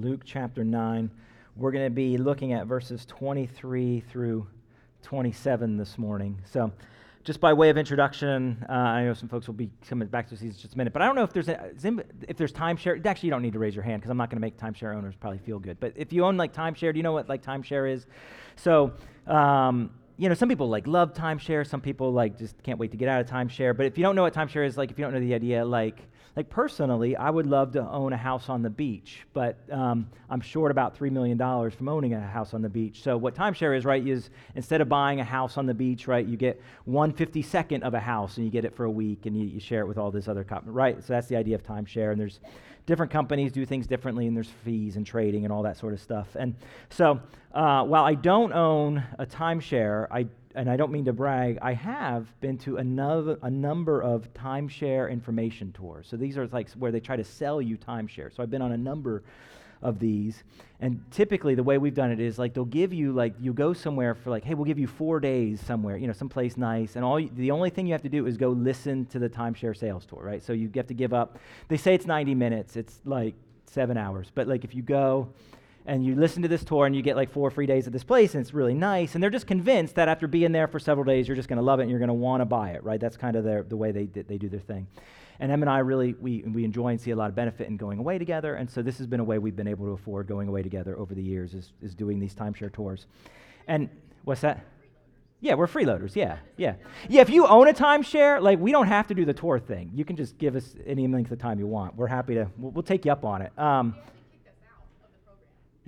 Luke chapter 9. We're going to be looking at verses 23 through 27 this morning. So, just by way of introduction, uh, I know some folks will be coming back to these in just a minute, but I don't know if there's a, if there's timeshare. Actually, you don't need to raise your hand because I'm not going to make timeshare owners probably feel good. But if you own like timeshare, do you know what like timeshare is? So, um, you know, some people like love timeshare. Some people like just can't wait to get out of timeshare. But if you don't know what timeshare is, like if you don't know the idea, like like personally, I would love to own a house on the beach, but um, I'm short about $3 million from owning a house on the beach. So what timeshare is, right, is instead of buying a house on the beach, right, you get 152nd of a house and you get it for a week and you, you share it with all this other, company, right? So that's the idea of timeshare. And there's different companies do things differently and there's fees and trading and all that sort of stuff. And so uh, while I don't own a timeshare, I and I don't mean to brag, I have been to another, a number of timeshare information tours. So these are like where they try to sell you timeshare. So I've been on a number of these. And typically the way we've done it is like they'll give you like you go somewhere for like hey we'll give you 4 days somewhere, you know, someplace nice and all you, the only thing you have to do is go listen to the timeshare sales tour, right? So you have to give up. They say it's 90 minutes. It's like 7 hours. But like if you go and you listen to this tour and you get like four free days at this place and it's really nice and they're just convinced that after being there for several days you're just going to love it and you're going to want to buy it right that's kind of their, the way they, they do their thing and em and i really we, we enjoy and see a lot of benefit in going away together and so this has been a way we've been able to afford going away together over the years is, is doing these timeshare tours and what's that yeah, we're freeloaders. Yeah, yeah. Yeah, if you own a timeshare, like we don't have to do the tour thing. You can just give us any length of time you want. We're happy to, we'll, we'll take you up on it. Um,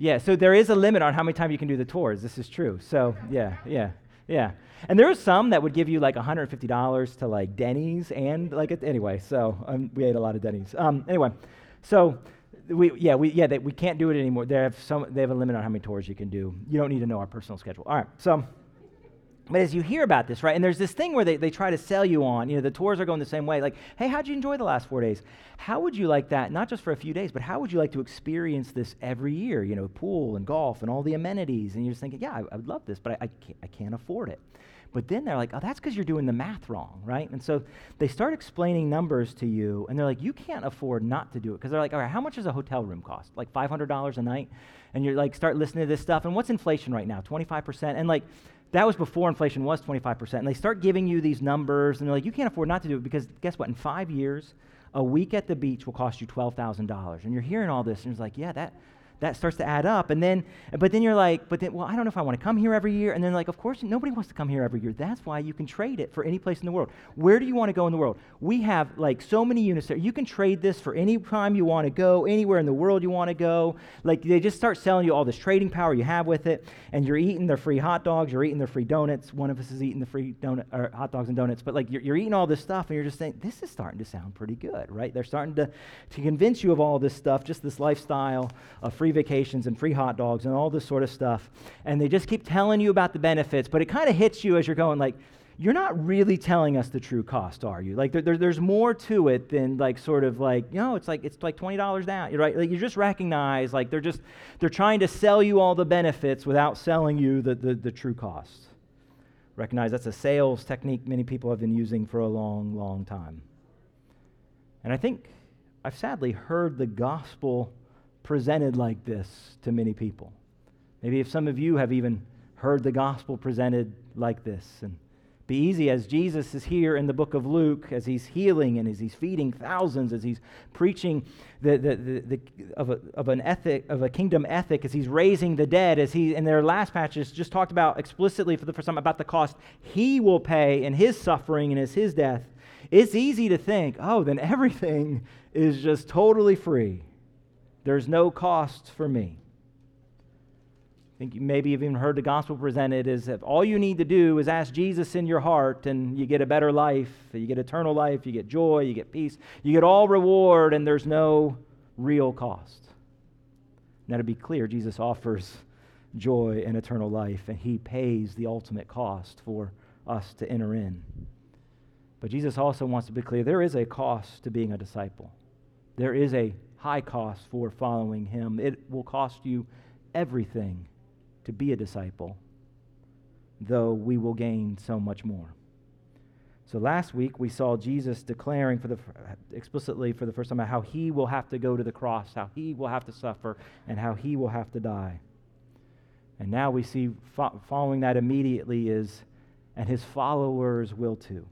yeah, so there is a limit on how many times you can do the tours. This is true. So, yeah, yeah, yeah. And there are some that would give you like $150 to like Denny's and like it, anyway. So um, we ate a lot of Denny's. Um, anyway, so we yeah we yeah they, we can't do it anymore. They have some they have a limit on how many tours you can do. You don't need to know our personal schedule. All right, so. But as you hear about this, right, and there's this thing where they, they try to sell you on, you know, the tours are going the same way. Like, hey, how'd you enjoy the last four days? How would you like that, not just for a few days, but how would you like to experience this every year? You know, pool and golf and all the amenities. And you're just thinking, yeah, I, I would love this, but I, I, can't, I can't afford it. But then they're like, oh, that's because you're doing the math wrong, right? And so they start explaining numbers to you, and they're like, you can't afford not to do it. Because they're like, all right, how much does a hotel room cost? Like $500 a night? And you're like, start listening to this stuff. And what's inflation right now? 25%? And like, that was before inflation was 25%. And they start giving you these numbers, and they're like, you can't afford not to do it because guess what? In five years, a week at the beach will cost you $12,000. And you're hearing all this, and it's like, yeah, that, that starts to add up. And then, but then you're like, but then, well, I don't know if I want to come here every year. And then, like, of course, nobody wants to come here every year. That's why you can trade it for any place in the world. Where do you want to go in the world? We have like so many units there. You can trade this for any time you want to go, anywhere in the world you want to go. Like, they just start selling you all this trading power you have with it. And you're eating their free hot dogs, you're eating their free donuts. One of us is eating the free donut, or hot dogs and donuts. But like, you're, you're eating all this stuff, and you're just saying, this is starting to sound pretty good, right? They're starting to, to convince you of all this stuff, just this lifestyle of free vacations and free free hot dogs and all this sort of stuff. And they just keep telling you about the benefits, but it kind of hits you as you're going, like, you're not really telling us the true cost, are you? Like, there, there, there's more to it than like sort of like, you know, it's like it's like twenty dollars down, You're right? Like you just recognize, like they're just they're trying to sell you all the benefits without selling you the, the, the true cost. Recognize that's a sales technique many people have been using for a long, long time. And I think I've sadly heard the gospel presented like this to many people. Maybe if some of you have even heard the gospel presented like this and be easy as Jesus is here in the book of Luke, as he's healing and as he's feeding thousands, as he's preaching the, the, the, the, of, a, of an ethic, of a kingdom ethic, as he's raising the dead, as he in their last patches just talked about explicitly for the first time about the cost he will pay in his suffering and as his death. It's easy to think, oh, then everything is just totally free. There's no cost for me. I think you maybe you've even heard the gospel presented as if all you need to do is ask Jesus in your heart and you get a better life, you get eternal life, you get joy, you get peace, you get all reward, and there's no real cost. Now, to be clear, Jesus offers joy and eternal life, and he pays the ultimate cost for us to enter in. But Jesus also wants to be clear there is a cost to being a disciple. There is a high cost for following him. It will cost you everything to be a disciple, though we will gain so much more. So last week we saw Jesus declaring for the explicitly for the first time how he will have to go to the cross, how he will have to suffer, and how he will have to die. And now we see fo- following that immediately is, and his followers will too.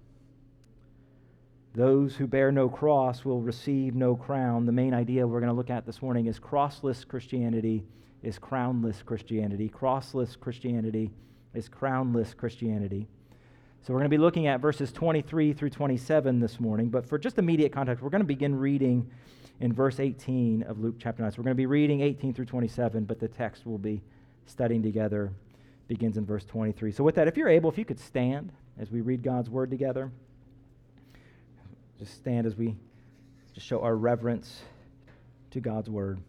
Those who bear no cross will receive no crown. The main idea we're going to look at this morning is crossless Christianity is crownless Christianity. Crossless Christianity is crownless Christianity. So we're going to be looking at verses 23 through 27 this morning, but for just immediate context, we're going to begin reading in verse 18 of Luke chapter 9. So we're going to be reading 18 through 27, but the text we'll be studying together begins in verse 23. So with that, if you're able, if you could stand as we read God's word together. Just stand as we just show our reverence to God's word.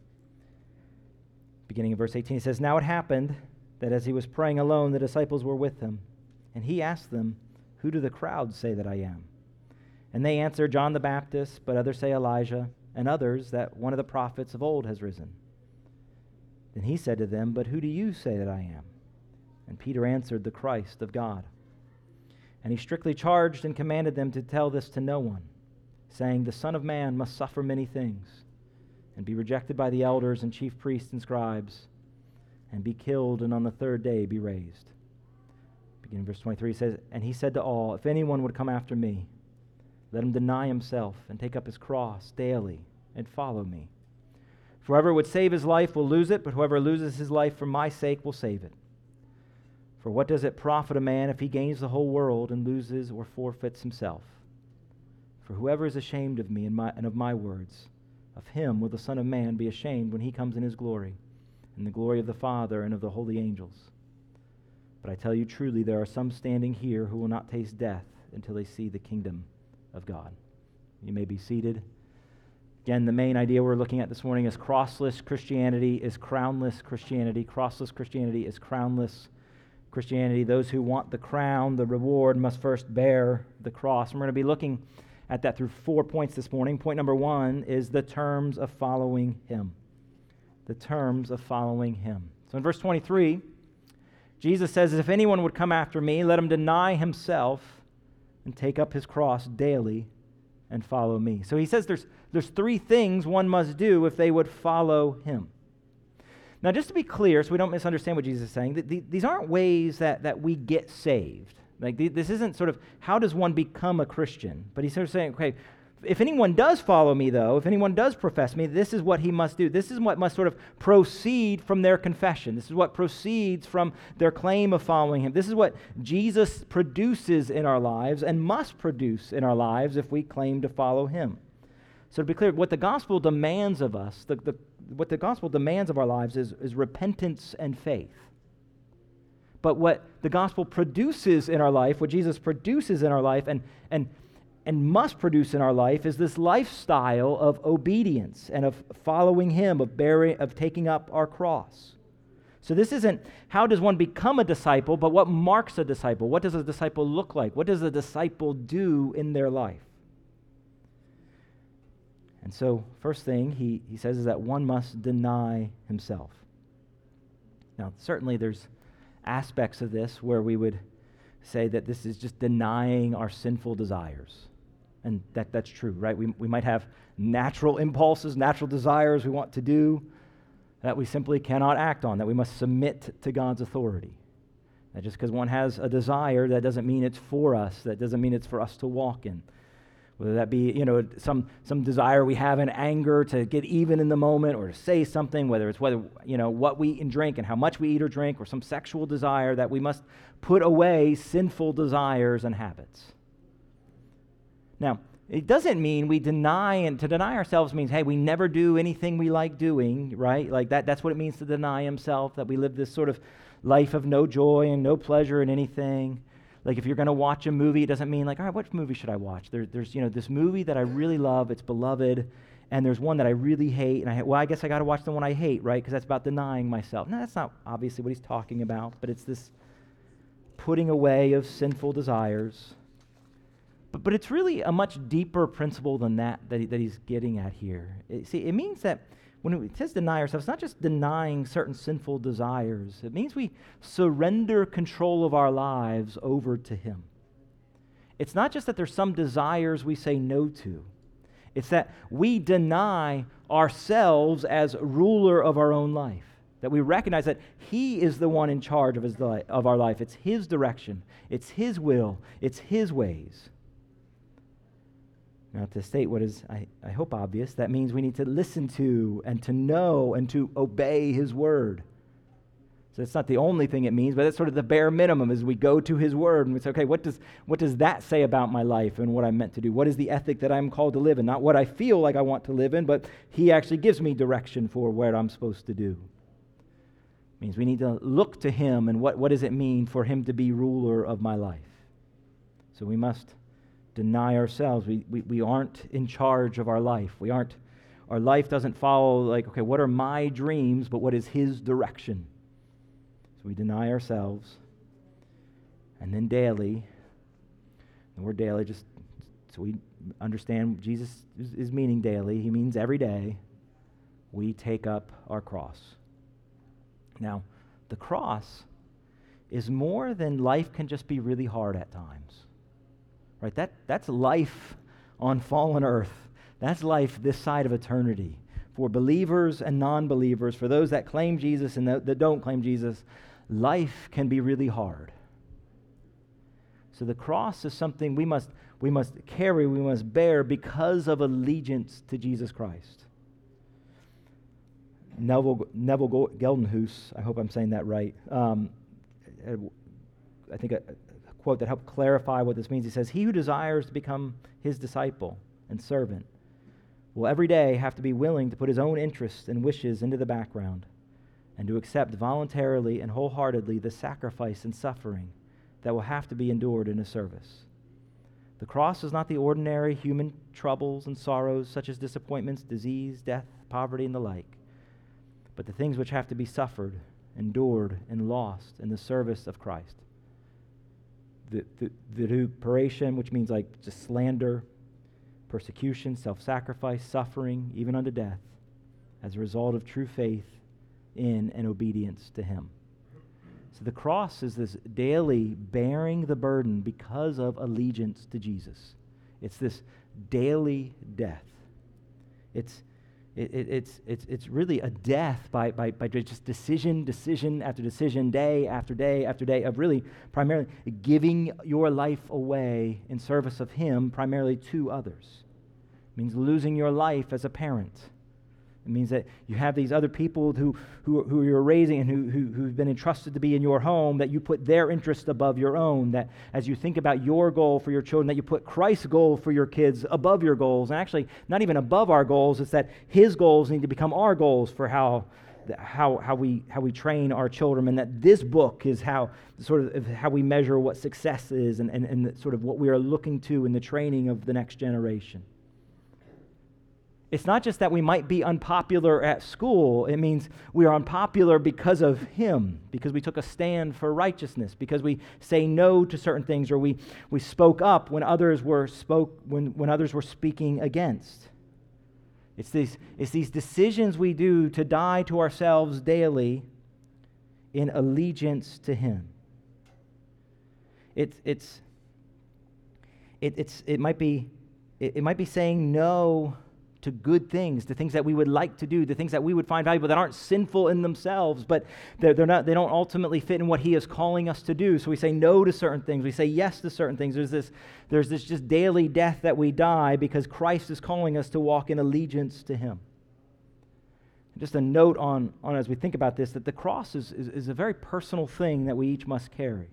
Beginning in verse 18, he says, Now it happened that as he was praying alone, the disciples were with him. And he asked them, Who do the crowds say that I am? And they answered, John the Baptist, but others say Elijah, and others that one of the prophets of old has risen. Then he said to them, But who do you say that I am? And Peter answered, The Christ of God. And he strictly charged and commanded them to tell this to no one, saying, The Son of Man must suffer many things, and be rejected by the elders and chief priests and scribes, and be killed, and on the third day be raised. Beginning verse 23 says, And he said to all, If anyone would come after me, let him deny himself and take up his cross daily and follow me. For whoever would save his life will lose it, but whoever loses his life for my sake will save it. For what does it profit a man if he gains the whole world and loses or forfeits himself? For whoever is ashamed of me and, my, and of my words, of him will the Son of Man be ashamed when he comes in his glory, in the glory of the Father and of the holy angels. But I tell you truly, there are some standing here who will not taste death until they see the kingdom of God. You may be seated. Again, the main idea we're looking at this morning is crossless Christianity is crownless Christianity. Crossless Christianity is crownless Christianity. Those who want the crown, the reward, must first bear the cross. And we're going to be looking at that through four points this morning. Point number one is the terms of following Him. The terms of following Him. So in verse 23, Jesus says, If anyone would come after me, let him deny himself and take up his cross daily and follow me. So he says there's, there's three things one must do if they would follow him. Now, just to be clear, so we don't misunderstand what Jesus is saying, th- these aren't ways that, that we get saved. Like, th- this isn't sort of how does one become a Christian? But he's sort of saying, okay, if anyone does follow me, though, if anyone does profess me, this is what he must do. This is what must sort of proceed from their confession. This is what proceeds from their claim of following him. This is what Jesus produces in our lives and must produce in our lives if we claim to follow him. So, to be clear, what the gospel demands of us, the, the, what the gospel demands of our lives is, is repentance and faith. But what the gospel produces in our life, what Jesus produces in our life, and, and and must produce in our life is this lifestyle of obedience and of following him of bearing of taking up our cross. So this isn't how does one become a disciple but what marks a disciple? What does a disciple look like? What does a disciple do in their life? And so first thing he, he says is that one must deny himself. Now certainly there's aspects of this where we would say that this is just denying our sinful desires and that, that's true, right? We, we might have natural impulses, natural desires we want to do that we simply cannot act on, that we must submit to God's authority. That just because one has a desire, that doesn't mean it's for us. That doesn't mean it's for us to walk in. Whether that be, you know, some, some desire we have in anger to get even in the moment or to say something, whether it's whether, you know, what we eat and drink and how much we eat or drink, or some sexual desire, that we must put away sinful desires and habits. Now, it doesn't mean we deny, and to deny ourselves means, hey, we never do anything we like doing, right? Like that, that's what it means to deny himself, that we live this sort of life of no joy and no pleasure in anything. Like if you're going to watch a movie, it doesn't mean like, all right, what movie should I watch? There, there's, you know, this movie that I really love, it's beloved, and there's one that I really hate, and I, well, I guess I got to watch the one I hate, right? Because that's about denying myself. No, that's not obviously what he's talking about, but it's this putting away of sinful desires but, but it's really a much deeper principle than that that, he, that he's getting at here. It, see, it means that when it says deny ourselves, it's not just denying certain sinful desires, it means we surrender control of our lives over to Him. it's not just that there's some desires we say no to, it's that we deny ourselves as ruler of our own life. That we recognize that He is the one in charge of, his li- of our life. It's His direction, it's His will, it's His ways. Now, to state what is, I, I hope, obvious, that means we need to listen to and to know and to obey His word. So it's not the only thing it means, but that's sort of the bare minimum as we go to His word and we say, okay, what does, what does that say about my life and what I'm meant to do? What is the ethic that I'm called to live in? Not what I feel like I want to live in, but He actually gives me direction for what I'm supposed to do. It means we need to look to Him and what, what does it mean for Him to be ruler of my life? So we must deny ourselves. We, we, we aren't in charge of our life. We aren't, our life doesn't follow, like, okay, what are my dreams, but what is His direction? So we deny ourselves. And then daily, the word daily, just so we understand Jesus is, is meaning daily, he means every day, we take up our cross. Now, the cross is more than life can just be really hard at times. Right? That, that's life on fallen earth. That's life this side of eternity. For believers and non believers, for those that claim Jesus and that, don't claim Jesus, life can be really hard. So the cross is something we must, we must carry, we must bear because of allegiance to Jesus Christ. Neville, Neville Geldenhuys, I hope I'm saying that right, um, I think a, quote that helped clarify what this means. He says, He who desires to become his disciple and servant will every day have to be willing to put his own interests and wishes into the background and to accept voluntarily and wholeheartedly the sacrifice and suffering that will have to be endured in his service. The cross is not the ordinary human troubles and sorrows such as disappointments, disease, death, poverty, and the like, but the things which have to be suffered, endured, and lost in the service of Christ the, the, which means like just slander, persecution, self sacrifice, suffering, even unto death, as a result of true faith in and obedience to Him. So the cross is this daily bearing the burden because of allegiance to Jesus. It's this daily death. It's it, it, it's, it's, it's really a death by, by, by just decision, decision after decision, day after day after day of really primarily giving your life away in service of Him, primarily to others. It means losing your life as a parent it means that you have these other people who, who, who you're raising and who, who, who've been entrusted to be in your home, that you put their interest above your own. That as you think about your goal for your children, that you put Christ's goal for your kids above your goals. And actually, not even above our goals, it's that his goals need to become our goals for how, how, how, we, how we train our children. And that this book is how, sort of, how we measure what success is and, and, and sort of what we are looking to in the training of the next generation. It's not just that we might be unpopular at school. It means we are unpopular because of Him, because we took a stand for righteousness, because we say no to certain things, or we, we spoke up when others were spoke when, when others were speaking against. It's these, it's these decisions we do to die to ourselves daily in allegiance to Him. It, it's, it, it's, it, might be, it, it might be saying no to good things, to things that we would like to do, to things that we would find valuable that aren't sinful in themselves, but they're, they're not, they don't ultimately fit in what He is calling us to do. So we say no to certain things, we say yes to certain things. There's this, there's this just daily death that we die because Christ is calling us to walk in allegiance to Him. Just a note on, on as we think about this that the cross is, is, is a very personal thing that we each must carry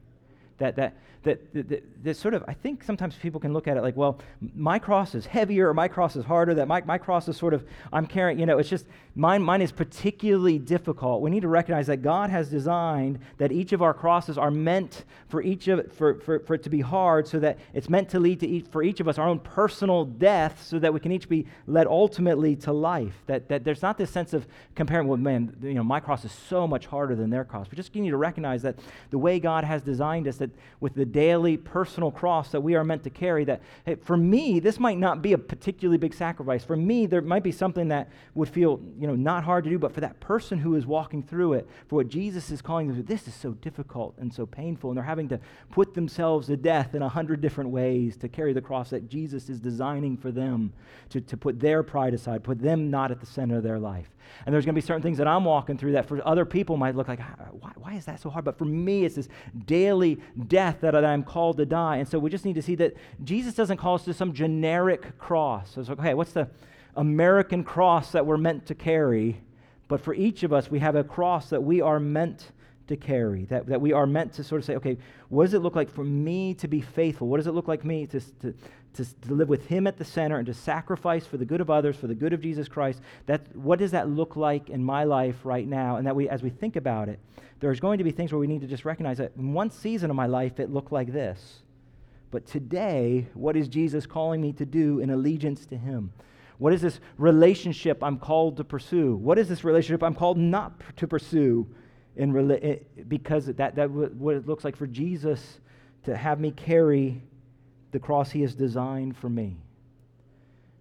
that, that, that, that, that, sort of, I think sometimes people can look at it like, well, my cross is heavier or my cross is harder, that my, my cross is sort of, I'm carrying, you know, it's just, mine, mine is particularly difficult. We need to recognize that God has designed that each of our crosses are meant for each of, for, for, for it to be hard so that it's meant to lead to each, for each of us our own personal death so that we can each be led ultimately to life. That, that there's not this sense of comparing, well, man, you know, my cross is so much harder than their cross. We just need to recognize that the way God has designed us, that that with the daily personal cross that we are meant to carry, that hey, for me, this might not be a particularly big sacrifice. For me, there might be something that would feel, you know, not hard to do, but for that person who is walking through it, for what Jesus is calling them to, this is so difficult and so painful, and they're having to put themselves to death in a hundred different ways to carry the cross that Jesus is designing for them, to, to put their pride aside, put them not at the center of their life. And there's going to be certain things that I'm walking through that for other people might look like, ah, why, why is that so hard? But for me, it's this daily death that I'm called to die. And so we just need to see that Jesus doesn't call us to some generic cross. It's like, okay, what's the American cross that we're meant to carry? But for each of us, we have a cross that we are meant to carry, that, that we are meant to sort of say, okay, what does it look like for me to be faithful? What does it look like me to, to, to, to live with Him at the center and to sacrifice for the good of others, for the good of Jesus Christ? That, what does that look like in my life right now? And that we, as we think about it, there's going to be things where we need to just recognize that in one season of my life, it looked like this. But today, what is Jesus calling me to do in allegiance to Him? What is this relationship I'm called to pursue? What is this relationship I'm called not to pursue? In rela- eh, because that, that what it looks like for Jesus to have me carry the cross he has designed for me.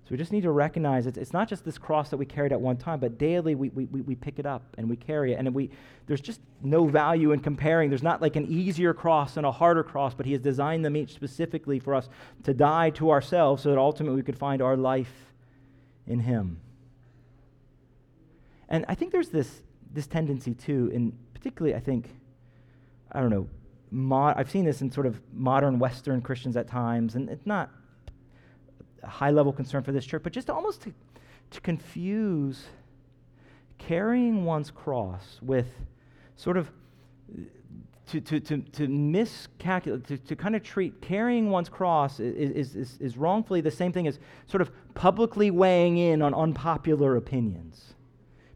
So we just need to recognize it's, it's not just this cross that we carried at one time, but daily we, we, we pick it up and we carry it. And we, there's just no value in comparing. There's not like an easier cross and a harder cross, but he has designed them each specifically for us to die to ourselves so that ultimately we could find our life in him. And I think there's this, this tendency too, in particularly, I think, I don't know, I've seen this in sort of modern Western Christians at times, and it's not a high level concern for this church, but just almost to, to confuse carrying one's cross with sort of to, to, to, to miscalculate, to, to kind of treat carrying one's cross is, is, is wrongfully the same thing as sort of publicly weighing in on unpopular opinions.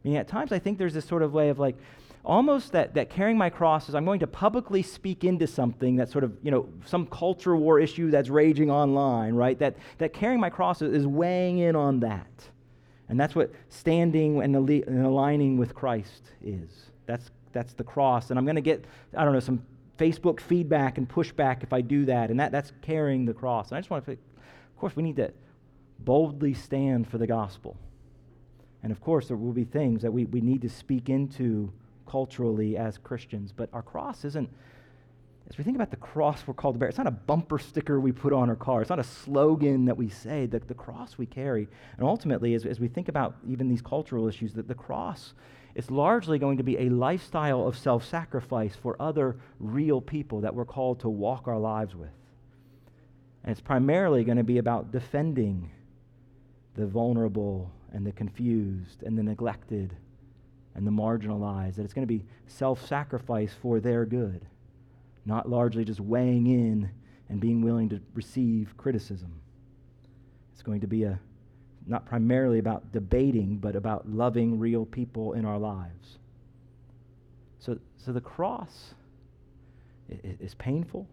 I mean, at times I think there's this sort of way of like, almost that, that carrying my cross is I'm going to publicly speak into something that sort of, you know, some culture war issue that's raging online, right? That, that carrying my cross is weighing in on that. And that's what standing and, and aligning with Christ is. That's, that's the cross. And I'm going to get, I don't know, some Facebook feedback and pushback if I do that. And that, that's carrying the cross. And I just want to, of course, we need to boldly stand for the gospel. And of course, there will be things that we, we need to speak into culturally as Christians. But our cross isn't, as we think about the cross we're called to bear, it's not a bumper sticker we put on our car. It's not a slogan that we say. The, the cross we carry. And ultimately, as, as we think about even these cultural issues, that the cross is largely going to be a lifestyle of self sacrifice for other real people that we're called to walk our lives with. And it's primarily going to be about defending the vulnerable and the confused and the neglected and the marginalized, that it's going to be self sacrifice for their good, not largely just weighing in and being willing to receive criticism. It's going to be a not primarily about debating, but about loving real people in our lives. So, so the cross is painful,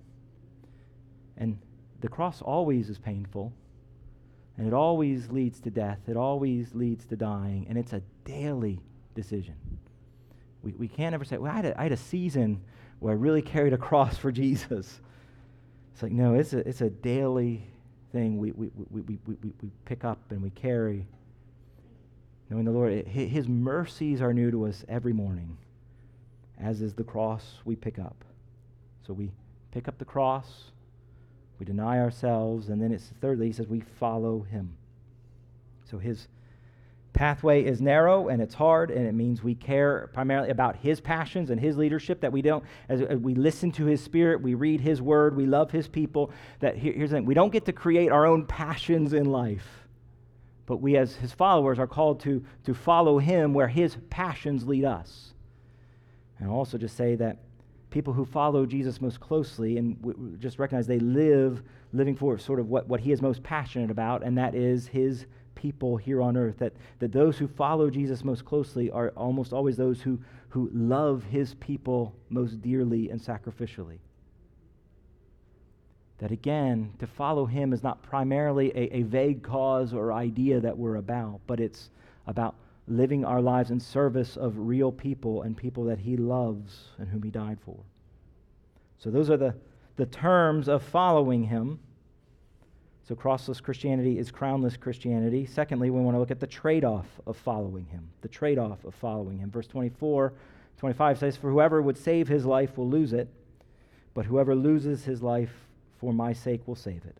and the cross always is painful, and it always leads to death. It always leads to dying, and it's a daily decision. We, we can't ever say, well, I had, a, I had a season where I really carried a cross for Jesus. It's like, no, it's a, it's a daily thing we, we, we, we, we, we pick up and we carry. Knowing the Lord, His mercies are new to us every morning, as is the cross we pick up. So we pick up the cross, we deny ourselves, and then it's thirdly, He says we follow Him. So His pathway is narrow and it's hard, and it means we care primarily about His passions and His leadership, that we don't, as, uh, we listen to His Spirit, we read His Word, we love His people. That here, here's the thing we don't get to create our own passions in life, but we, as His followers, are called to, to follow Him where His passions lead us. And also just say that people who follow Jesus most closely and just recognize they live living for sort of what, what he is most passionate about, and that is his people here on earth, that, that those who follow Jesus most closely are almost always those who, who love his people most dearly and sacrificially. That again, to follow him is not primarily a, a vague cause or idea that we're about, but it's about living our lives in service of real people and people that he loves and whom he died for. So those are the the terms of following him. So, crossless Christianity is crownless Christianity. Secondly, we want to look at the trade off of following him. The trade off of following him. Verse 24, 25 says, For whoever would save his life will lose it, but whoever loses his life for my sake will save it.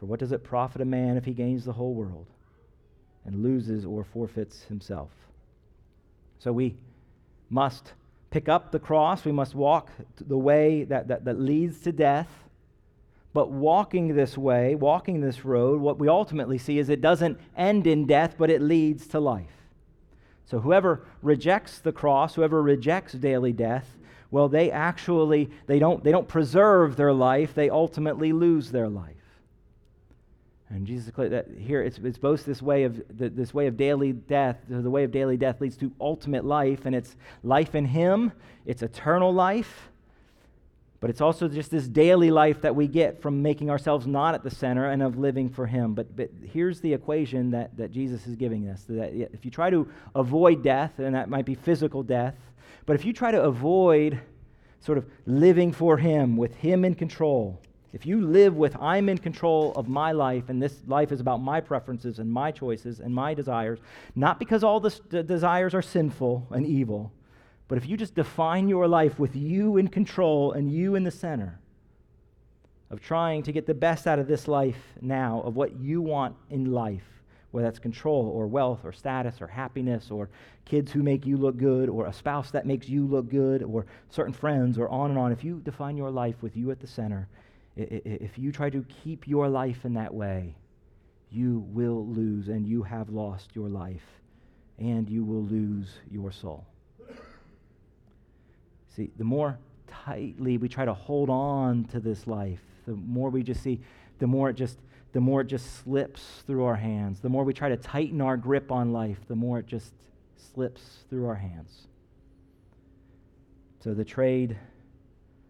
For what does it profit a man if he gains the whole world and loses or forfeits himself? So we must pick up the cross, we must walk the way that, that, that leads to death. But walking this way, walking this road, what we ultimately see is it doesn't end in death, but it leads to life. So whoever rejects the cross, whoever rejects daily death, well, they actually they don't they don't preserve their life, they ultimately lose their life. And Jesus declared that here it's, it's both this way of this way of daily death, the way of daily death leads to ultimate life, and it's life in Him, it's eternal life, but it's also just this daily life that we get from making ourselves not at the center and of living for Him. But, but here's the equation that, that Jesus is giving us that if you try to avoid death, and that might be physical death, but if you try to avoid sort of living for Him, with Him in control, if you live with, I'm in control of my life, and this life is about my preferences and my choices and my desires, not because all the desires are sinful and evil, but if you just define your life with you in control and you in the center of trying to get the best out of this life now, of what you want in life, whether that's control or wealth or status or happiness or kids who make you look good or a spouse that makes you look good or certain friends or on and on, if you define your life with you at the center, if you try to keep your life in that way, you will lose and you have lost your life and you will lose your soul. See, the more tightly we try to hold on to this life, the more we just see, the more it just the more it just slips through our hands. The more we try to tighten our grip on life, the more it just slips through our hands. So the trade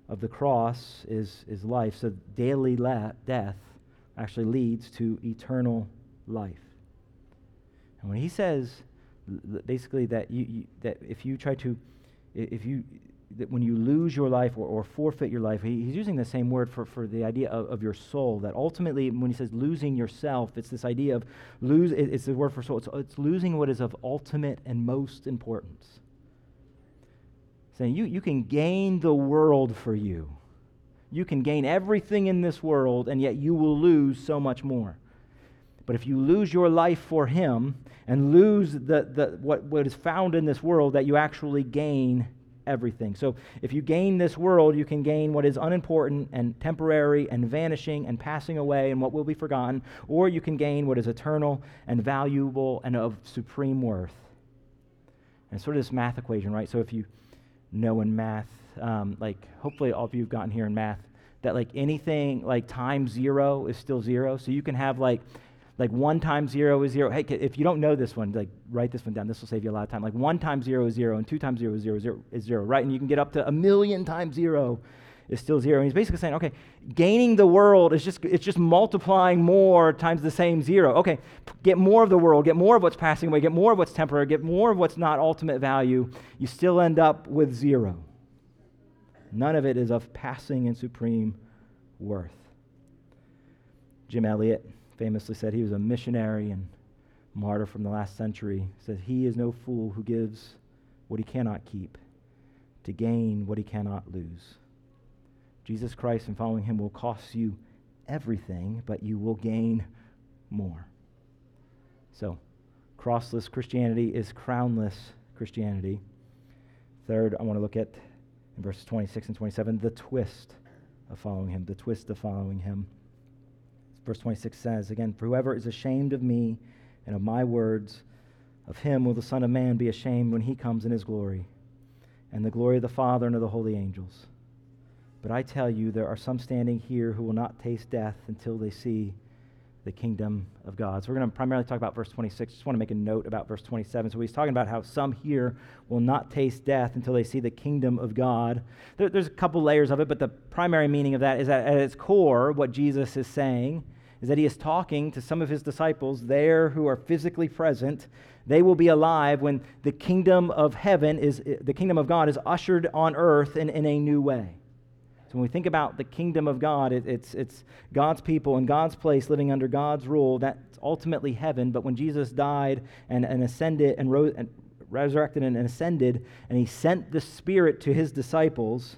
of the cross is, is life. So daily la- death actually leads to eternal life. And when he says basically that you, you, that if you try to if you that when you lose your life or, or forfeit your life, he, he's using the same word for, for the idea of, of your soul. That ultimately, when he says losing yourself, it's this idea of lose. It, it's the word for soul. It's, it's losing what is of ultimate and most importance saying you, you can gain the world for you. You can gain everything in this world, and yet you will lose so much more. But if you lose your life for Him and lose the, the, what, what is found in this world, that you actually gain everything. So if you gain this world, you can gain what is unimportant and temporary and vanishing and passing away and what will be forgotten, or you can gain what is eternal and valuable and of supreme worth. And sort of this math equation, right? So if you know in math, um, like hopefully all of you have gotten here in math, that like anything like times zero is still zero. So you can have like like one times zero is zero. Hey, if you don't know this one, like write this one down. This will save you a lot of time. Like one times zero is zero, and two times zero is zero, zero is zero, right? And you can get up to a million times zero is still zero. And he's basically saying, okay, gaining the world is just it's just multiplying more times the same zero. Okay, get more of the world, get more of what's passing away, get more of what's temporary, get more of what's not ultimate value. You still end up with zero. None of it is of passing and supreme worth. Jim Elliot famously said he was a missionary and martyr from the last century. Said, He is no fool who gives what he cannot keep to gain what he cannot lose. Jesus Christ and following him will cost you everything, but you will gain more. So, crossless Christianity is crownless Christianity. Third, I want to look at in verses 26 and 27 the twist of following him, the twist of following him. Verse 26 says, again, For whoever is ashamed of me and of my words, of him will the Son of Man be ashamed when he comes in his glory, and the glory of the Father and of the holy angels. But I tell you, there are some standing here who will not taste death until they see the kingdom of God. So we're going to primarily talk about verse 26. Just want to make a note about verse 27. So he's talking about how some here will not taste death until they see the kingdom of God. There, there's a couple layers of it, but the primary meaning of that is that at its core, what Jesus is saying is that he is talking to some of his disciples there who are physically present. They will be alive when the kingdom of heaven is, the kingdom of God is ushered on earth in, in a new way So when we think about the kingdom of God, it, it's, it's God's people in God's place living under God's rule. That's ultimately heaven. But when Jesus died and, and ascended and, rose, and resurrected and, and ascended, and he sent the Spirit to his disciples,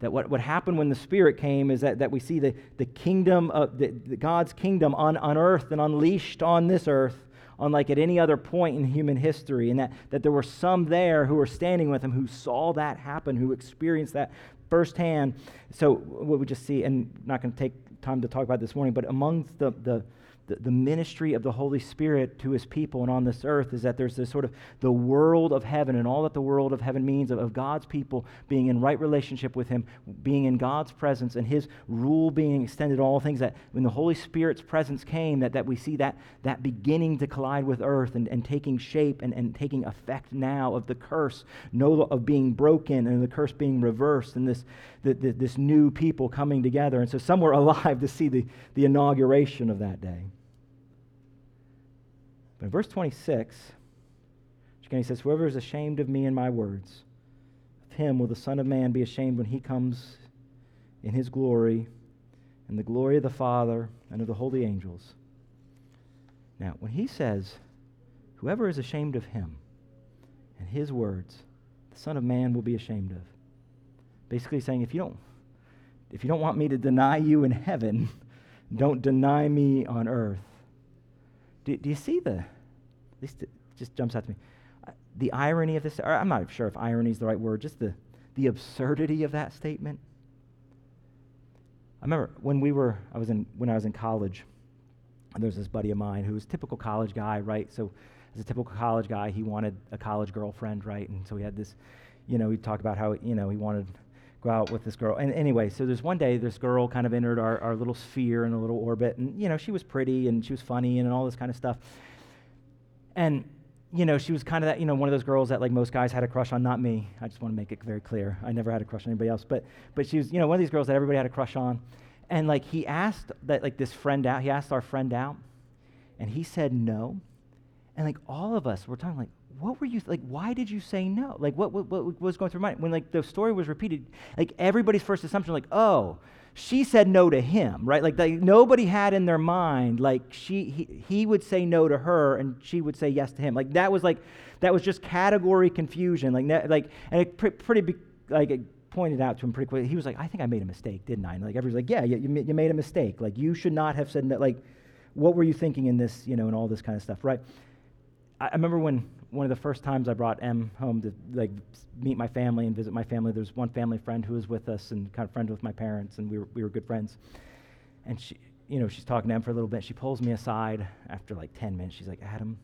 that what, what happened when the Spirit came is that, that we see the, the kingdom of the, the God's kingdom on, and unleashed on this earth unlike at any other point in human history, and that, that there were some there who were standing with him who saw that happen, who experienced that firsthand. So, what we just see, and not going to take time to talk about this morning, but amongst the, the the, the ministry of the Holy Spirit to his people and on this earth is that there's this sort of the world of heaven and all that the world of heaven means of, of God's people being in right relationship with him, being in God's presence, and his rule being extended all things that when the Holy Spirit's presence came, that, that we see that, that beginning to collide with earth and, and taking shape and, and taking effect now of the curse, no, of being broken and the curse being reversed and this, the, the, this new people coming together. And so some were alive to see the, the inauguration of that day. But in verse 26, again, he says, Whoever is ashamed of me and my words, of him will the Son of Man be ashamed when he comes in his glory and the glory of the Father and of the holy angels. Now, when he says, Whoever is ashamed of him and his words, the Son of Man will be ashamed of. Basically saying, if you don't, if you don't want me to deny you in heaven, don't deny me on earth. Do, do you see the, at least it just jumps out to me, uh, the irony of this? I'm not sure if irony is the right word, just the, the absurdity of that statement. I remember when we were, I was in, when I was in college, there was this buddy of mine who was a typical college guy, right? So as a typical college guy, he wanted a college girlfriend, right? And so he had this, you know, he talked about how, you know, he wanted go out with this girl. And anyway, so there's one day this girl kind of entered our, our little sphere and a little orbit. And, you know, she was pretty and she was funny and all this kind of stuff. And, you know, she was kind of that, you know, one of those girls that like most guys had a crush on, not me. I just want to make it very clear. I never had a crush on anybody else. But, but she was, you know, one of these girls that everybody had a crush on. And like he asked that, like this friend out, he asked our friend out. And he said no. And like all of us were talking like, what were you like why did you say no? Like what, what, what was going through my mind? When like the story was repeated like everybody's first assumption like oh she said no to him right? Like, like nobody had in their mind like she he, he would say no to her and she would say yes to him. Like that was like that was just category confusion. Like like and it pre- pretty be, like it pointed out to him pretty quickly he was like i think i made a mistake didn't i? And like everybody's like yeah you, you made a mistake. Like you should not have said no. Like what were you thinking in this you know and all this kind of stuff right? I, I remember when one of the first times I brought Em home to like meet my family and visit my family. there's one family friend who was with us and kind of friend with my parents, and we were, we were good friends. And she, you know, she's talking to Em for a little bit. She pulls me aside after like 10 minutes. She's like, Adam,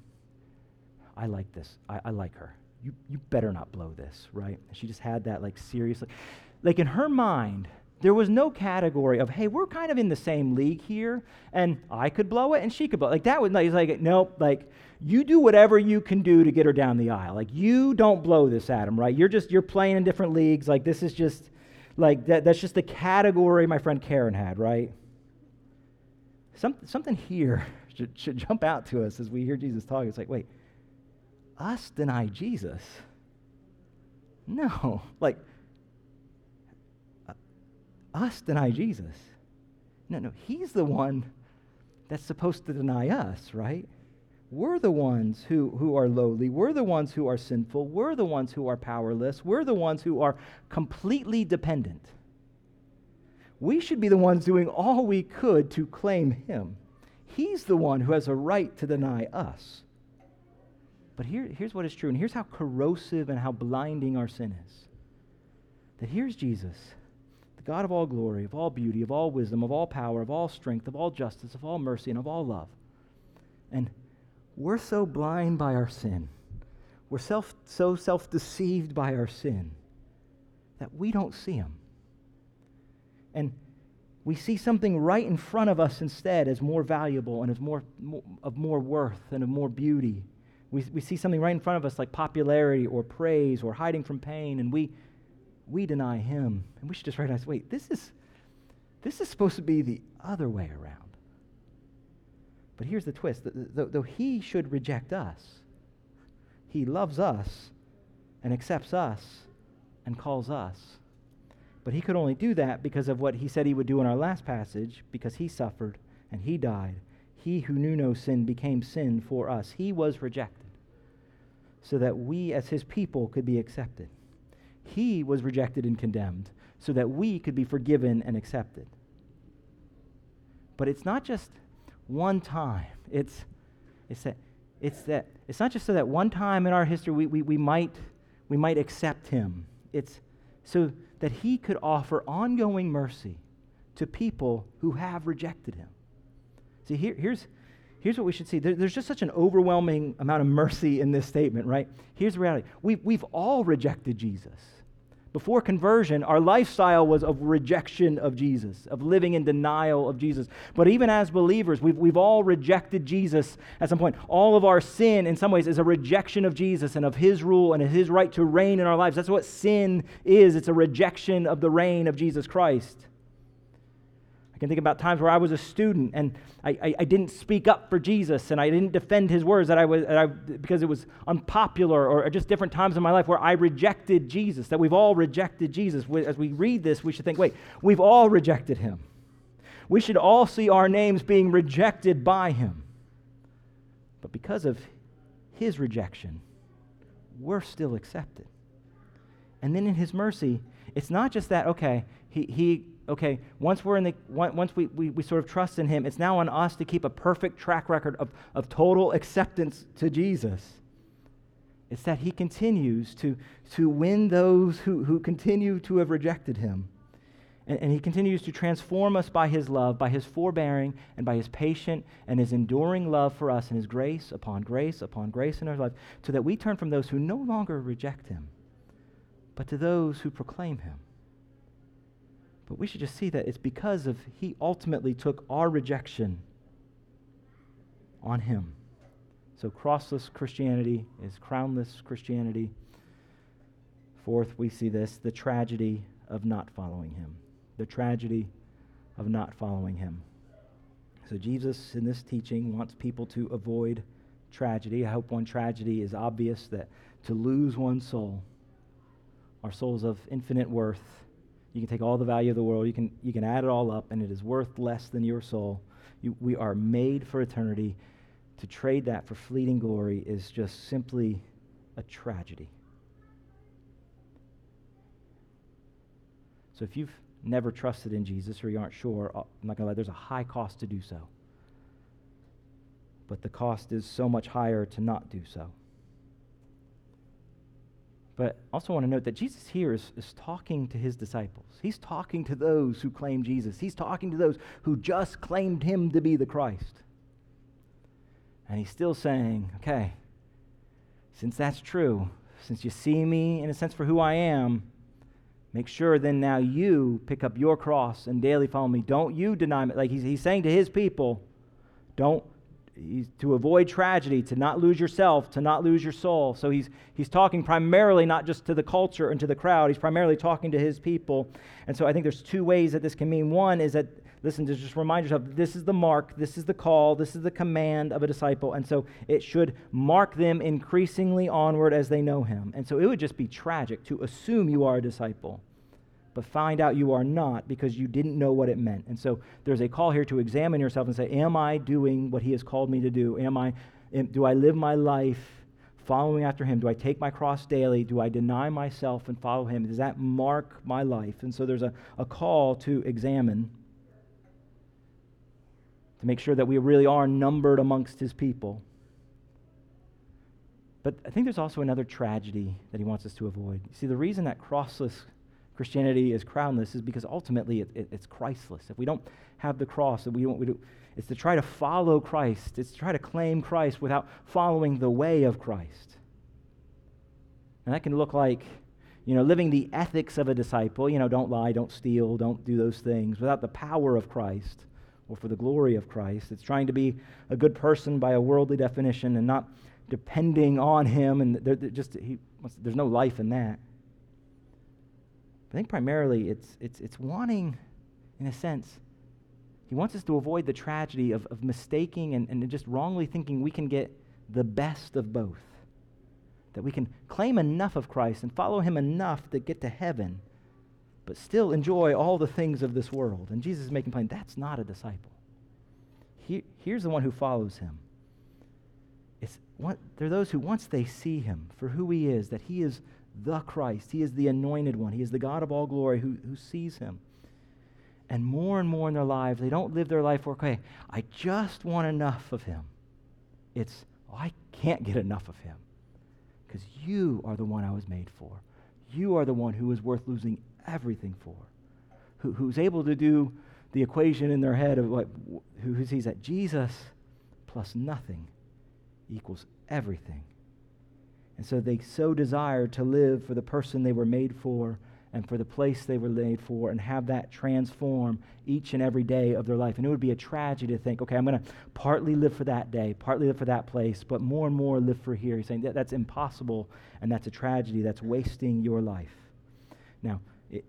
I like this. I, I like her. You, you better not blow this, right? She just had that like seriously. Like in her mind, there was no category of, hey, we're kind of in the same league here, and I could blow it and she could blow it. Like that was like, like nope, like you do whatever you can do to get her down the aisle. Like you don't blow this, Adam, right? You're just you're playing in different leagues. Like this is just like that, that's just the category my friend Karen had, right? Some, something here should, should jump out to us as we hear Jesus talk. It's like, wait, us deny Jesus? No, like uh, us deny Jesus. No, no, he's the one that's supposed to deny us, right? We're the ones who, who are lowly. We're the ones who are sinful. We're the ones who are powerless. We're the ones who are completely dependent. We should be the ones doing all we could to claim him. He's the one who has a right to deny us. But here, here's what is true, and here's how corrosive and how blinding our sin is. That here's Jesus the God of all glory, of all beauty, of all wisdom, of all power, of all strength, of all justice, of all mercy, and of all love. And we're so blind by our sin, we're self, so self deceived by our sin that we don't see Him. And we see something right in front of us instead as more valuable and as more, more, of more worth and of more beauty. We, we see something right in front of us like popularity or praise or hiding from pain, and we, we deny him. And we should just recognize wait, this is, this is supposed to be the other way around. But here's the twist though, he should reject us, he loves us and accepts us and calls us But he could only do that because of what he said he would do in our last passage, because he suffered and he died. He who knew no sin became sin for us. He was rejected so that we, as his people, could be accepted. He was rejected and condemned so that we could be forgiven and accepted. But it's not just one time. It's, it's, that, it's, that, it's not just so that one time in our history we, we, we, might, we might accept him. It's so that he could offer ongoing mercy to people who have rejected him. See, here, here's, here's what we should see. There, there's just such an overwhelming amount of mercy in this statement, right? Here's the reality we, we've all rejected Jesus. Before conversion, our lifestyle was of rejection of Jesus, of living in denial of Jesus. But even as believers, we've, we've all rejected Jesus at some point. All of our sin, in some ways, is a rejection of Jesus and of his rule and his right to reign in our lives. That's what sin is it's a rejection of the reign of Jesus Christ. I can think about times where I was a student and I, I, I, didn't speak up for Jesus and I didn't defend his words that I was, that I, because it was unpopular or just different times in my life where I rejected Jesus, that we've all rejected Jesus. As we read this, we should think, wait, we've all rejected him. We should all see our names being rejected by him. But because of his rejection, we're still accepted. And then in his mercy, it's not just that, okay, he, he okay, once we're in the once we, we, we sort of trust in him, it's now on us to keep a perfect track record of, of total acceptance to Jesus. It's that he continues to, to win those who, who continue to have rejected him. And, and he continues to transform us by his love, by his forbearing, and by his patient and his enduring love for us and his grace upon grace upon grace in our life, so that we turn from those who no longer reject him, but to those who proclaim him. But we should just see that it's because of he ultimately took our rejection on him. So crossless Christianity is crownless Christianity. Fourth, we see this the tragedy of not following him. The tragedy of not following him. So Jesus in this teaching wants people to avoid tragedy. I hope one tragedy is obvious that to lose one's soul, our souls of infinite worth, you can take all the value of the world, you can, you can add it all up, and it is worth less than your soul. You, we are made for eternity. To trade that for fleeting glory is just simply a tragedy. So if you've never trusted in Jesus or you aren't sure, uh, I'm not going to lie, there's a high cost to do so. But the cost is so much higher to not do so. But I also want to note that Jesus here is, is talking to his disciples. He's talking to those who claim Jesus. He's talking to those who just claimed him to be the Christ. And he's still saying, okay, since that's true, since you see me in a sense for who I am, make sure then now you pick up your cross and daily follow me. Don't you deny me. Like he's, he's saying to his people, don't he's, to avoid tragedy, to not lose yourself, to not lose your soul. So he's, he's talking primarily not just to the culture and to the crowd, he's primarily talking to his people. And so I think there's two ways that this can mean. One is that, listen, to just remind yourself this is the mark, this is the call, this is the command of a disciple. And so it should mark them increasingly onward as they know him. And so it would just be tragic to assume you are a disciple but find out you are not because you didn't know what it meant. And so there's a call here to examine yourself and say, Am I doing what He has called me to do? Am I, am, do I live my life following after Him? Do I take my cross daily? Do I deny myself and follow Him? Does that mark my life? And so there's a, a call to examine, to make sure that we really are numbered amongst His people. But I think there's also another tragedy that he wants us to avoid. You see, the reason that crossless Christianity is crownless is because ultimately it, it, it's Christless. If we don't have the cross, we don't, we do, it's to try to follow Christ. It's to try to claim Christ without following the way of Christ. And that can look like, you know, living the ethics of a disciple. You know, don't lie, don't steal, don't do those things without the power of Christ or for the glory of Christ. It's trying to be a good person by a worldly definition and not depending on Him. And just he, there's no life in that. I think primarily it's, it's, it's wanting, in a sense, he wants us to avoid the tragedy of, of mistaking and, and just wrongly thinking we can get the best of both. That we can claim enough of Christ and follow him enough to get to heaven but still enjoy all the things of this world. And Jesus is making plain that's not a disciple. He, here's the one who follows him. It's what, they're those who, once they see him for who he is, that he is the Christ, he is the anointed one, he is the God of all glory who, who sees him. And more and more in their lives, they don't live their life for, okay, I just want enough of him. It's, oh, I can't get enough of him because you are the one I was made for. You are the one who is worth losing everything for, who, who's able to do the equation in their head of what, who sees that Jesus plus nothing equals everything. And so they so desire to live for the person they were made for and for the place they were made for and have that transform each and every day of their life. And it would be a tragedy to think, okay, I'm going to partly live for that day, partly live for that place, but more and more live for here. He's saying that, that's impossible and that's a tragedy. That's wasting your life. Now, it,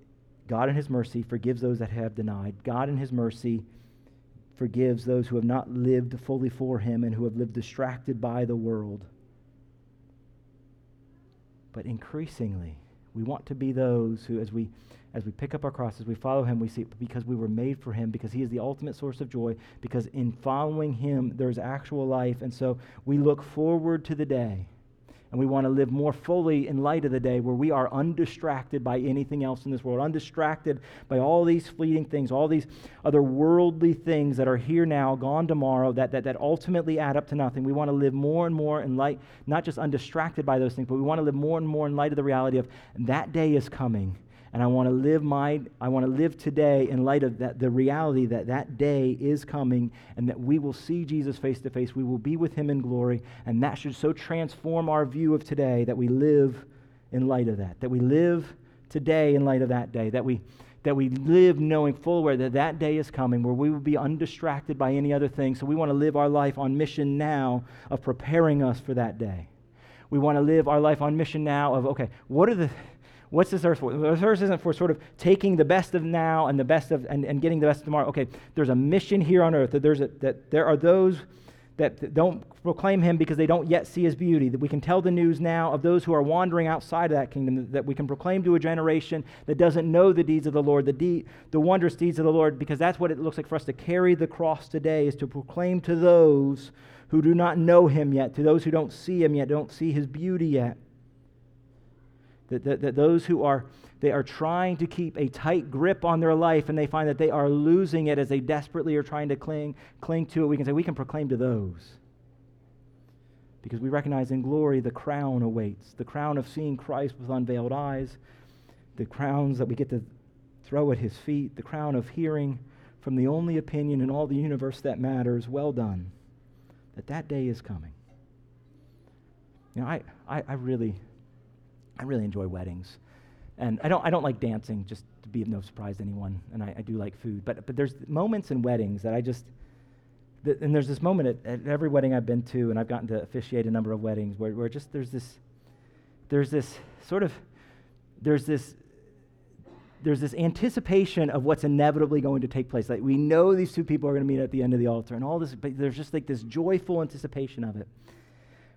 God in His mercy forgives those that have denied. God in His mercy forgives those who have not lived fully for Him and who have lived distracted by the world. But increasingly, we want to be those who, as we as we pick up our crosses, we follow him, we see because we were made for him, because he is the ultimate source of joy, because in following him there's actual life. And so we look forward to the day and we want to live more fully in light of the day where we are undistracted by anything else in this world, undistracted by all these fleeting things, all these other worldly things that are here now, gone tomorrow, that, that, that ultimately add up to nothing. We want to live more and more in light, not just undistracted by those things, but we want to live more and more in light of the reality of that day is coming and I want to live my I want to live today in light of that the reality that that day is coming and that we will see Jesus face to face. We will be with him in glory, and that should so transform our view of today that we live in light of that. That we live today in light of that day. That we that we live knowing full aware that that day is coming where we will be undistracted by any other thing. So we want to live our life on mission now of preparing us for that day. We want to live our life on mission now of okay, what are the What's this earth for? This earth isn't for sort of taking the best of now and the best of and, and getting the best of tomorrow. Okay, there's a mission here on earth that there's a, that there are those that don't proclaim him because they don't yet see his beauty. That we can tell the news now of those who are wandering outside of that kingdom. That we can proclaim to a generation that doesn't know the deeds of the Lord, the de- the wondrous deeds of the Lord, because that's what it looks like for us to carry the cross today is to proclaim to those who do not know him yet, to those who don't see him yet, don't see his beauty yet. That, that, that, those who are they are trying to keep a tight grip on their life and they find that they are losing it as they desperately are trying to cling, cling to it, we can say we can proclaim to those. Because we recognize in glory the crown awaits the crown of seeing Christ with unveiled eyes, the crowns that we get to throw at his feet, the crown of hearing from the only opinion in all the universe that matters. Well done. That that day is coming. You know, I, I, I really I really enjoy weddings. And I don't, I don't like dancing, just to be of no surprise to anyone. And I, I do like food. But, but there's moments in weddings that I just, th- and there's this moment at, at, every wedding I've been to, and I've gotten to officiate a number of weddings, where, where just there's this, there's this sort of, there's this, there's this anticipation of what's inevitably going to take place. Like we know these two people are going to meet at the end of the altar, and all this, but there's just like this joyful anticipation of it.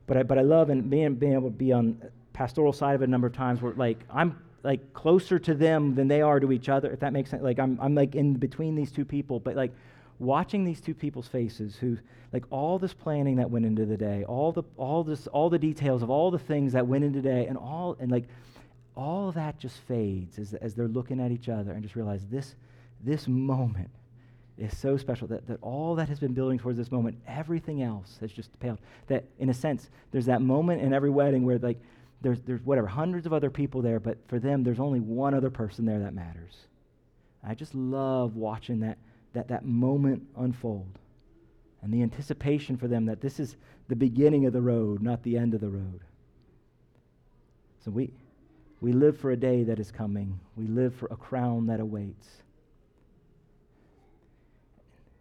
But I, but I love and being, being able to be on pastoral side of it a number of times where like I'm like closer to them than they are to each other, if that makes sense. Like I'm I'm like in between these two people, but like watching these two people's faces who like all this planning that went into the day, all the all this all the details of all the things that went into the day and all and like all that just fades as, as they're looking at each other and just realize this this moment is so special that, that all that has been building towards this moment, everything else has just paled. That in a sense, there's that moment in every wedding where like there's, there's whatever, hundreds of other people there, but for them, there's only one other person there that matters. I just love watching that, that, that moment unfold and the anticipation for them that this is the beginning of the road, not the end of the road. So we, we live for a day that is coming, we live for a crown that awaits.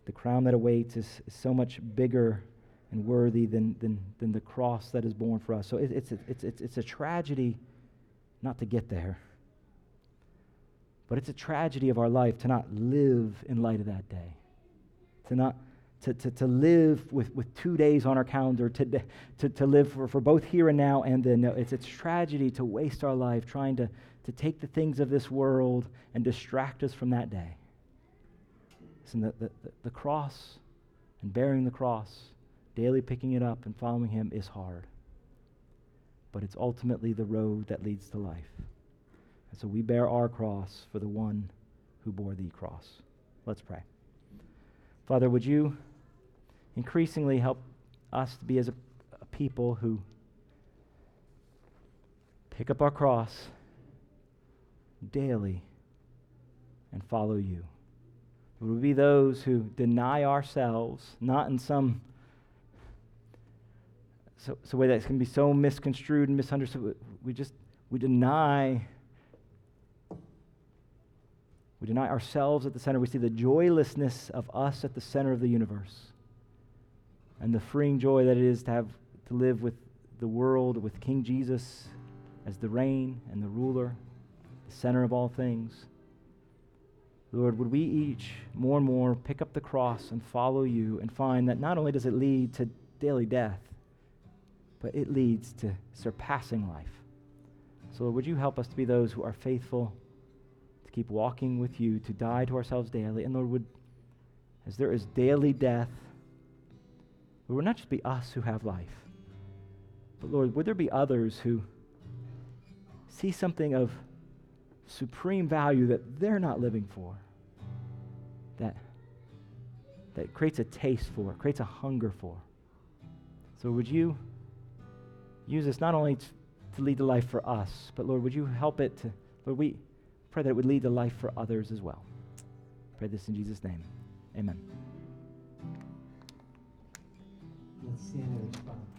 The crown that awaits is, is so much bigger and worthy than, than, than the cross that is born for us. So it, it's, it's, it's, it's a tragedy not to get there, but it's a tragedy of our life to not live in light of that day, to not. To, to, to live with, with two days on our calendar, to, to, to live for, for both here and now and then. No, it's a tragedy to waste our life trying to, to take the things of this world and distract us from that day. Listen, the, the, the cross and bearing the cross, daily picking it up and following Him is hard. But it's ultimately the road that leads to life. And so we bear our cross for the one who bore the cross. Let's pray. Father, would you increasingly help us to be as a, a people who pick up our cross daily and follow you. Would we be those who deny ourselves, not in some so, so way that can be so misconstrued and misunderstood. We just we deny we deny ourselves at the center. We see the joylessness of us at the center of the universe. And the freeing joy that it is to have to live with the world, with King Jesus as the reign and the ruler, the center of all things. Lord, would we each more and more pick up the cross and follow you and find that not only does it lead to daily death, but it leads to surpassing life. So, Lord, would you help us to be those who are faithful, to keep walking with you, to die to ourselves daily? And Lord, would, as there is daily death, it would not just be us who have life, but Lord, would there be others who see something of supreme value that they're not living for, that, that creates a taste for, creates a hunger for. So would you use this not only to, to lead to life for us, but Lord, would you help it to, Lord, we pray that it would lead to life for others as well. Pray this in Jesus' name. Amen. Let's stand and respond.